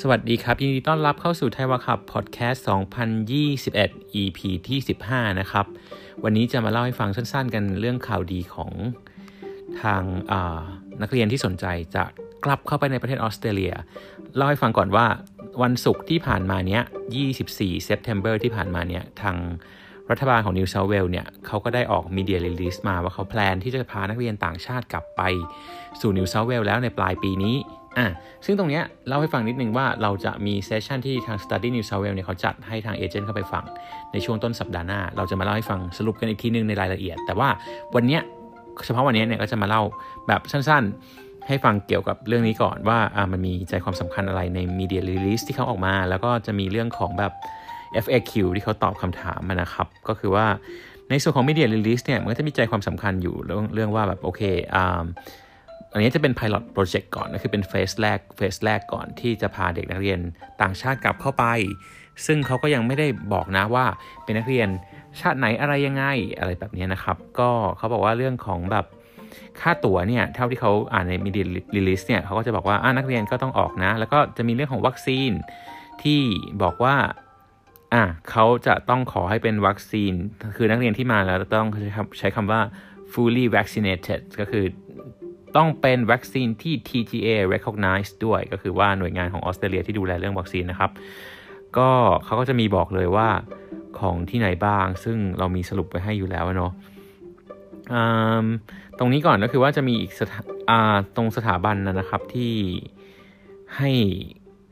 สวัสดีครับ ยินดีต้อนรับเข้าสู่ไทยวาคับพอดแคสต์2021 EP ที่ 15 นะครับ วันนี้จะมาเล่าให้ฟังสั้นๆ กันเรื่องข่าวดีของทางนักเรียนที่สนใจจะกลับเข้าไปในประเทศออสเตรเลีย เล่าให้ฟังก่อนว่าวันศุกร์ที่ผ่านมาเนี้ย 24 September ที่ผ่านมาเนี้ยทางรัฐบาลของ New South Wales เนี่ยเขาก็ได้ออก media release มาว่าเขา plan ที่จะพานักเรียนต่างชาติกลับไปสู่ New South Wales แล้วในปลายปีนี้ อะซึ่งตรงเนี้ยเล่าให้ฟังนิดนึงว่าเราจะมี session ที่ทาง Study New South Wales เนี่ยเขาจัดให้ทาง agent เข้าไปฟัง ในช่วงต้นสัปดาห์หน้า เราจะมาเล่าให้ฟังสรุปกันอีกทีนึงในรายละเอียด แต่ว่าวันเนี้ยเฉพาะวันนี้เนี่ยก็จะมาเล่าแบบสั้นๆ ให้ฟังเกี่ยวกับเรื่องนี้ก่อนว่าอ่ามันมีใจความสำคัญอะไรใน media release ที่เขาออกมา แล้วก็จะมีเรื่องของแบบ FAQ ที่เขาตอบคำถามนะครับ ก็คือว่าในส่วนของ Media Release เนี่ยมันก็จะมีใจความสำคัญอยู่เรื่องเรื่องว่าแบบโอเคอ่า อันนี้จะเป็น Pilot Project ก่อนก็คือเป็น phase แรก phase แรกก่อนที่จะพาเด็กนักเรียนต่างชาติกลับเข้าไป ซึ่งเขาก็ยังไม่ได้บอกนะว่าเป็นนักเรียนชาติไหนอะไรยังไงอะไรแบบนี้นะครับ ก็เขาบอกว่าเรื่องของแบบค่าตั๋วเนี่ยเท่าที่เขาอ่านใน media release เนี่ยเขาก็จะบอกว่านักเรียนก็ต้องออกนะ แล้วก็จะมีเรื่องของวัคซีนที่บอกว่าอะเขาจะต้องขอให้เป็นวัคซีน คือนักเรียนที่มาแล้วต้องใช้คำใช้คำว่า fully vaccinated ก็คือ ต้องเป็นวัคซีนที่ TGA recognize ด้วย ก็คือว่าหน่วยงานของออสเตรเลียที่ดูแลเรื่องวัคซีนนะครับ ก็เขาก็จะมีบอกเลยว่าของที่ไหนบ้าง ซึ่งเรามีสรุปไปให้อยู่แล้วเนาะตรงนี้ก่อนก็คือว่าจะมีอีกตรงสถาบันนะครับที่ให้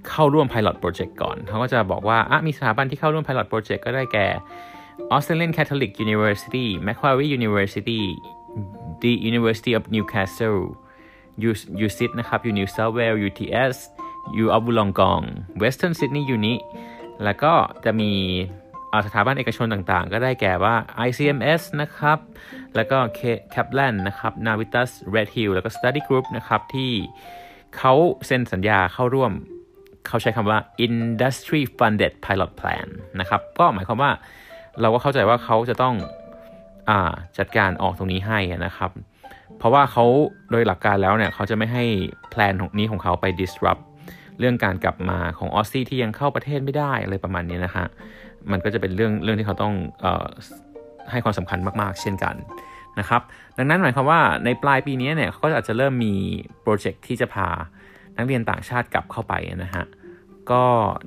เข้าร่วม Pilot Project ก่อน เขาก็จะบอกว่าอะมีสถาบันที่เข้าร่วม Pilot Project ก็ได้แก่ Australian Catholic University Macquarie University the University of Newcastle U USIT นะครับ U New South Wales UTS U อับุลองกอง Western Sydney Uni แล้วก็จะมีสถาบันเอกชนต่างๆ ก็ได้แก่ว่า ICMS นะครับ แล้วก็ Kaplan นะครับ Navitas Red Hill แล้วก็ Study Group นะครับ ที่เขาเซ็นสัญญาเข้าร่วม เขาใช้คำว่า Industry Funded Pilot Plan นะครับ ก็หมายความว่าเราก็เข้าใจว่าเขาจะต้อง จัดการออกตรงนี้ให้นะครับ เพราะว่าเขาโดยหลักการแล้วเนี่ยเขาจะไม่ให้แพลนของนี้ของเขาไป disrupt เรื่องการกลับมาของออสซี่ที่ยังเข้าประเทศไม่ได้อะไรประมาณนี้นะฮะ มันก็จะเป็นเรื่องเรื่องที่เขาต้องออให้ความสำคัญมากๆ เช่นกันนะครับ ดังนั้นหมายความว่าในปลายปีนี้เนี่ยเขาก็อาจจะเริ่มมีโปรเจกต์ที่จะพานักเรียนต่างชาติกลับเข้าไปนะฮะ ก็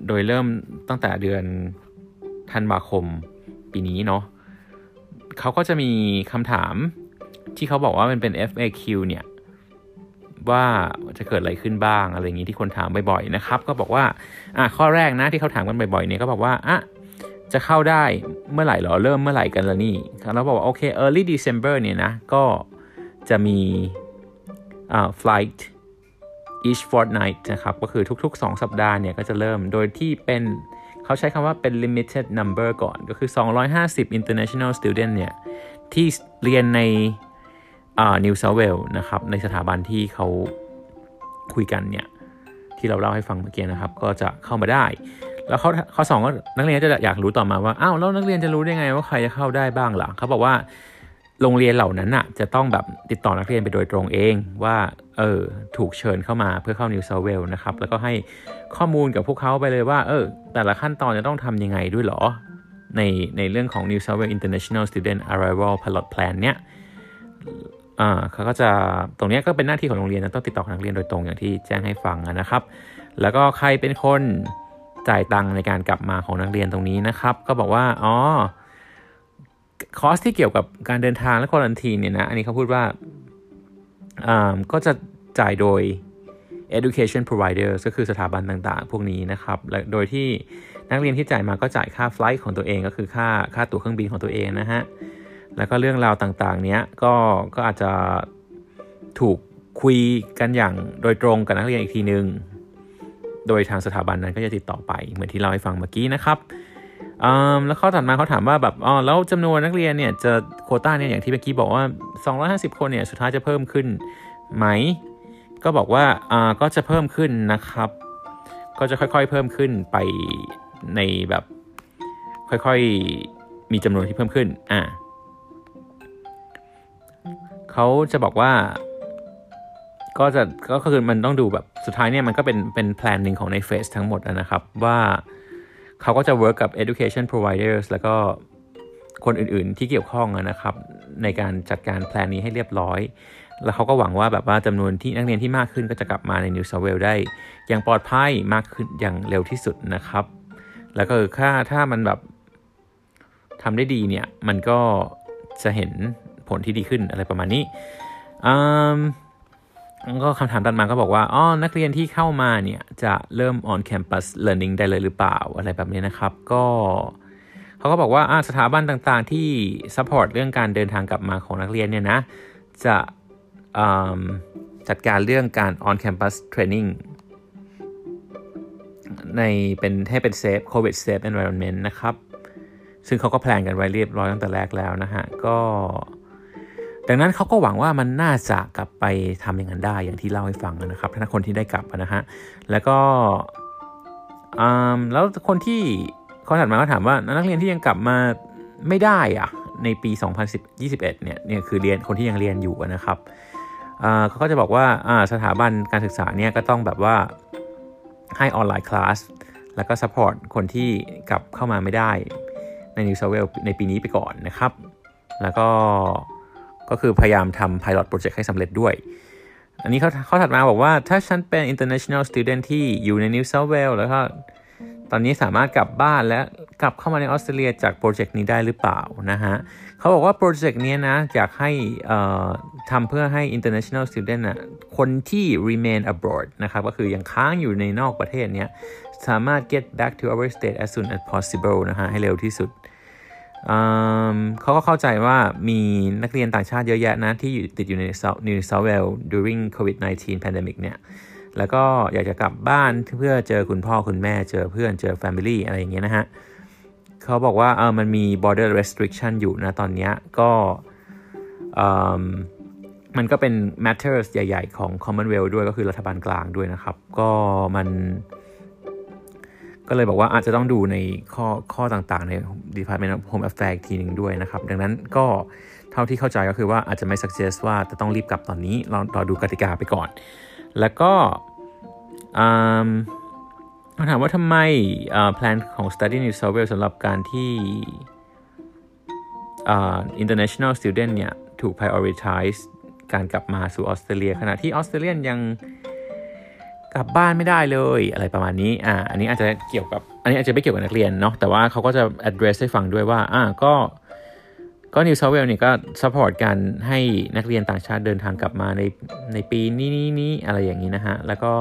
โดยเริ่มตั้งแต่เดือนธันวาคมปีนี้เนาะ เขาก็จะมีคำถามที่เขาบอกว่ามันเป็น FAQ เนี่ยว่าจะเกิดอะไรขึ้นบ้างอะไรอย่างนี้ที่คนถามบ่อยๆนะครับ ก็บอกว่าอะข้อแรกนะที่เขาถามกันบ่อยๆเนี่ยก็บอกว่าอะจะเข้าได้เมื่อไหร่หรอเริ่มเมื่อไหร่กันละนี่เราบอกว่าโอเค early December เนี่ยนะก็จะมีอ่า flight each fortnight นะครับก็คือทุกๆ 2 สัปดาห์เนี่ยก็จะเริ่มโดยที่เป็น เขาใช้คำว่าเป็น limited number ก่อนก็คือ 250 international student เนี่ย ที่เรียนในอ่า New South Wales นะครับ ในสถาบันที่เขาคุยกันเนี่ย ที่เราเล่าให้ฟังเมื่อกี้นะครับ ก็จะเข้ามาได้ แล้วเขาเขาสองก็นักเรียนจะอยากรู้ต่อมาว่า อ้าว แล้วนักเรียนจะรู้ได้ไงว่าใครจะเข้าได้บ้างล่ะเขาบอกว่า โรงเรียนเหล่านั้นน่ะจะต้องแบบติดต่อนักเรียนไปโดยตรงเองว่าเออถูกเชิญเข้ามาเพื่อเข้านิวเซาเวลนะครับ แล้วก็ให้ข้อมูลกับพวกเขาไปเลยว่าเออแต่ละขั้นตอนจะต้องทำยังไงด้วยหรอ ในในเรื่องของ New South Wales International Student Arrival Pilot Plan เนี้ยอ่าเขาก็จะตรงนี้ก็เป็นหน้าที่ของโรงเรียนนะต้องติดต่อนักเรียนโดยตรงอย่างที่แจ้งให้ฟังนะครับ แล้วก็ใครเป็นคนจ่ายตังค์ในการกลับมาของนักเรียนตรงนี้นะครับ ก็บอกว่าอ๋อ คอสที่เกี่ยวกับการเดินทางและควอลันทีเนี่ยนะอันนี้เขาพูดว่าก็จะจ่ายโดย education provider ก็คือสถาบันต่างๆ พวกนี้นะครับและโดยที่นักเรียนที่จ่ายมาก็จ่ายค่าไฟล์ของตัวเองก็คือค่าค่าตั๋วเครื่องบินของตัวเองนะฮะ แล้วก็เรื่องราวต่างๆ เนี้ยก็ก็อาจจะถูกคุยกันอย่างโดยตรงกับนักเรียนอีกทีนึง โดยทางสถาบันนั้นก็จะติดต่อไปเหมือนที่เราให้ฟังเมื่อกี้นะครับ แล้วข้อถัดมาเขาถามว่าแบบอ๋อแล้วจำนวนนักเรียนเนี่ยจะโคต้าเนี่ยอย่างที่เมื่อกี้บอกว่า 250 คนเนี่ยสุดท้ายจะเพิ่มขึ้นไหม ก็บอกว่าอ่าก็จะเพิ่มขึ้นนะครับ ก็จะค่อยๆเพิ่มขึ้นไปในแบบค่อยๆมีจำนวนที่เพิ่มขึ้นอ่าเขาจะบอกว่าก็จะก็คือมันต้องดูแบบสุดท้ายเนี่ยมันก็เป็นเป็น plan หนึ่งของใน phase ทั้งหมดนะครับว่า เขาก็จะ work กับ education providers แล้วก็คนอื่นๆที่เกี่ยวข้องนะครับ ในการจัดการ plan นี้ให้เรียบร้อย แล้วเขาก็หวังว่าแบบว่าจำนวนที่นักเรียนที่มากขึ้นก็จะกลับมาใน New South Wales ได้ อย่างปลอดภัยมากขึ้นอย่างเร็วที่สุดนะครับ แล้วก็ค่าถ้ามันแบบทำได้ดีเนี่ย มันก็จะเห็นผลที่ดีขึ้นอะไรประมาณนี้ ก็คำถามตัดมาก็บอกว่าอ๋อนักเรียนที่เข้ามาเนี่ยจะเริ่ม on campus learning ได้เลยหรือเปล่าอะไรแบบนี้นะครับ ก็เขาก็บอกว่าสถาบันต่างๆที่ support เรื่องการเดินทางกลับมาของนักเรียนเนี่ยนะจะจัดการเรื่องการ on campus training ในเป็นให้เป็น safe covid safe environment นะครับ ซึ่งเขาก็แพลนกันไว้เรียบร้อยตั้งแต่แรกแล้วนะฮะ ก็ ดังนั้นเขาก็หวังว่ามันน่าจะกลับไปทำอย่างนั้นได้อย่างที่เล่าให้ฟังนะครับถ้าคนที่ได้กลับนะฮะแล้วก็แล้วคนที่เขาถัดมาก็ถามว่านักเรียนที่ยังกลับมาไม่ได้อะในปี 2021 เนี่ยเนี่ยคือเรียนคนที่ยังเรียนอยู่นะครับเขาก็จะบอกว่าสถาบันการศึกษาเนี่ยก็ต้องแบบว่าให้ online class แล้วก็ support คนที่กลับเข้ามาไม่ได้ใน New South Wales ในปีนี้ไปก่อนนะครับ แล้วก็ ก็คือพยายามทำ pilot project ให้สำเร็จด้วย อันนี้เขาเขาถัดมาบอกว่าถ้าฉันเป็น international student ที่อยู่ใน New South Wales แล้วก็ตอนนี้สามารถกลับบ้านและกลับเข้ามาในออสเตรเลียจากโปรเจกต์นี้ได้หรือเปล่านะฮะเขาบอกว่าโปรเจกต์นี้นะอยากให้ทำเพื่อให้ international student นะคนที่ remain abroad นะครับก็คือยังค้างอยู่ในนอกประเทศเนี้ยสามารถ get back to our state as soon as possible นะฮะให้เร็วที่สุด เขาก็เข้าใจว่ามีนักเรียนต่างชาติเยอะแยะนะ ที่อยู่ติดอยู่ใน New South Wales during COVID-19 pandemic เนี่ย แล้วก็อยากจะกลับบ้านเพื่อเจอคุณพ่อคุณแม่เจอเพื่อนเจอ family อะไรอย่างเงี้ยนะฮะเขาบอกว่าเออมันมี border restriction อยู่นะตอนนี้ก็มันก็เป็น matters ใหญ่ ๆ ของ Commonwealth ด้วยก็คือรัฐบาลกลางด้วยนะครับ ก็มัน ก็เลยบอกว่าอาจจะต้องดูในข้อข้อต่างๆ ใน Department of Home Affairs ทีหนึ่งด้วยนะครับ ดังนั้นก็เท่าที่เข้าใจก็คือว่าอาจจะไม่ suggest ว่าจะต้องรีบกลับตอนนี้เรารอดูกติกาไปก่อน แล้วก็เขาถามว่าทำไม plan ของ Study New South Wales สำหรับการที่ international student เนี่ย ถูก prioritize การกลับมาสู่ออสเตรเลีย ขณะที่ออสเตรเลียยัง กลับบ้านไม่ได้เลยอะไรประมาณนี้อ่าอันนี้อาจจะเกี่ยวกับ อันนี้อาจจะไม่เกี่ยวกับนักเรียนเนาะแต่ว่าเขาก็จะ address ให้ฟังด้วยว่าอ่าก็ก็ New South Wales เนี่ยก็ support การให้นักเรียนต่างชาติเดินทางกลับมาในในปีนี้นี้นี้อะไรอย่างนี้นะฮะ แล้วก็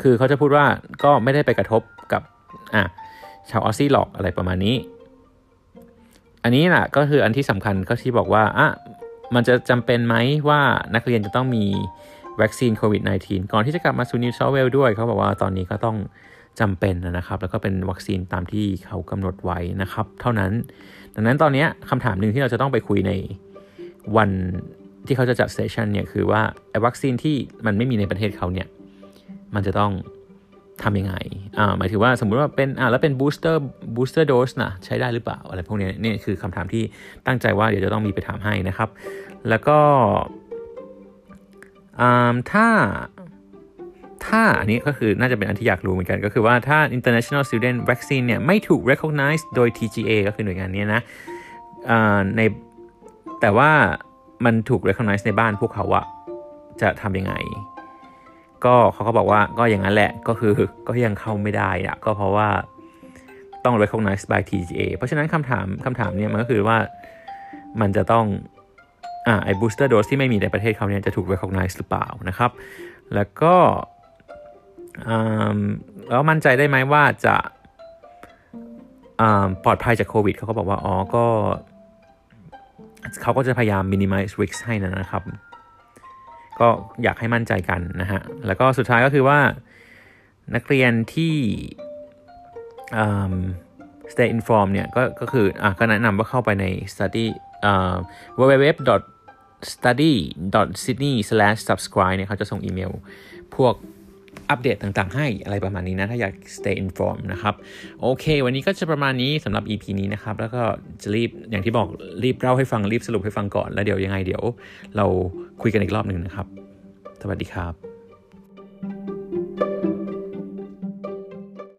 คือเขาจะพูดว่าก็ไม่ได้ไปกระทบกับอะชาว Aussie หรอกอะไรประมาณนี้ อันนี้แหละก็คืออันที่สำคัญก็ที่บอกว่าอะมันจะจำเป็นไหมว่านักเรียนจะต้องมี วัคซีนโควิด -19 ก่อนที่จะกลับมาสู่ New South Wales ด้วย เขาบอกว่าตอนนี้ก็ต้องจำเป็นนะครับ แล้วก็เป็นวัคซีนตามที่เขากำหนดไว้นะครับ เท่านั้น ดังนั้นตอนนี้คำถามหนึ่งที่เราจะต้องไปคุยในวันที่เขาจะจัด session เนี่ยคือว่าไอ้วัคซีนที่มันไม่มีในประเทศเขาเนี่ยมันจะต้องทำยังไง อ่า หมายถึงว่าสมมุติว่าเป็น อ่า แล้วเป็น booster booster dose นะใช้ได้หรือเปล่า อะไรพวกนี้นี่คือคำถามที่ตั้งใจว่าเดี๋ยวจะต้องมีไปถามให้นะครับ แล้วก็ ถ้าถ้าอันนี้ก็คือน่าจะเป็นอันที่อยากรู้เหมือนกัน ก็คือว่าถ้า international student vaccine เนี่ยไม่ถูก recognize โดย TGA ก็คือหน่วยงานนี้นะในแต่ว่ามันถูก recognize ในบ้านพวกเขาอะจะทำยังไง ก็เขาก็บอกว่าก็อย่างนั้นแหละก็คือก็ยังเข้าไม่ได้อะก็เพราะว่าต้อง recognize by TGA เพราะฉะนั้นคำถามคำถามเนี่ยมันก็คือว่ามันจะต้อง อ่าไอ้บูสเตอร์โดสที่ไม่มีในประเทศเขาเนี่ยจะถูก recognize หรือเปล่านะครับ แล้วก็แล้วมั่นใจได้ไหมว่าจะปลอดภัยจากโควิดเขาก็บอกว่า อ๋อ ก็เขาก็จะพยายาม minimize risk ให้นะครับ ก็อยากให้มั่นใจกันนะฮะ แล้วก็สุดท้ายก็คือว่านักเรียนที่ stay informed เนี่ยก็ก็คืออะก็แนะนำว่าเข้าไปใน study www study sydney subscribe เนี่ยเขาจะส่งอีเมล พวกอัปเดตต่างๆ ให้อะไรประมาณนี้นะ ถ้าอยาก stay informed นะครับ โอเค วันนี้ก็จะประมาณนี้สำหรับ EP นี้นะครับ แล้วก็จะรีบอย่างที่บอกรีบเล่าให้ฟังรีบสรุปให้ฟังก่อน แล้วเดี๋ยวยังไงเดี๋ยว เราคุยกันอีกรอบหนึ่งนะครับ สวัสดีครับ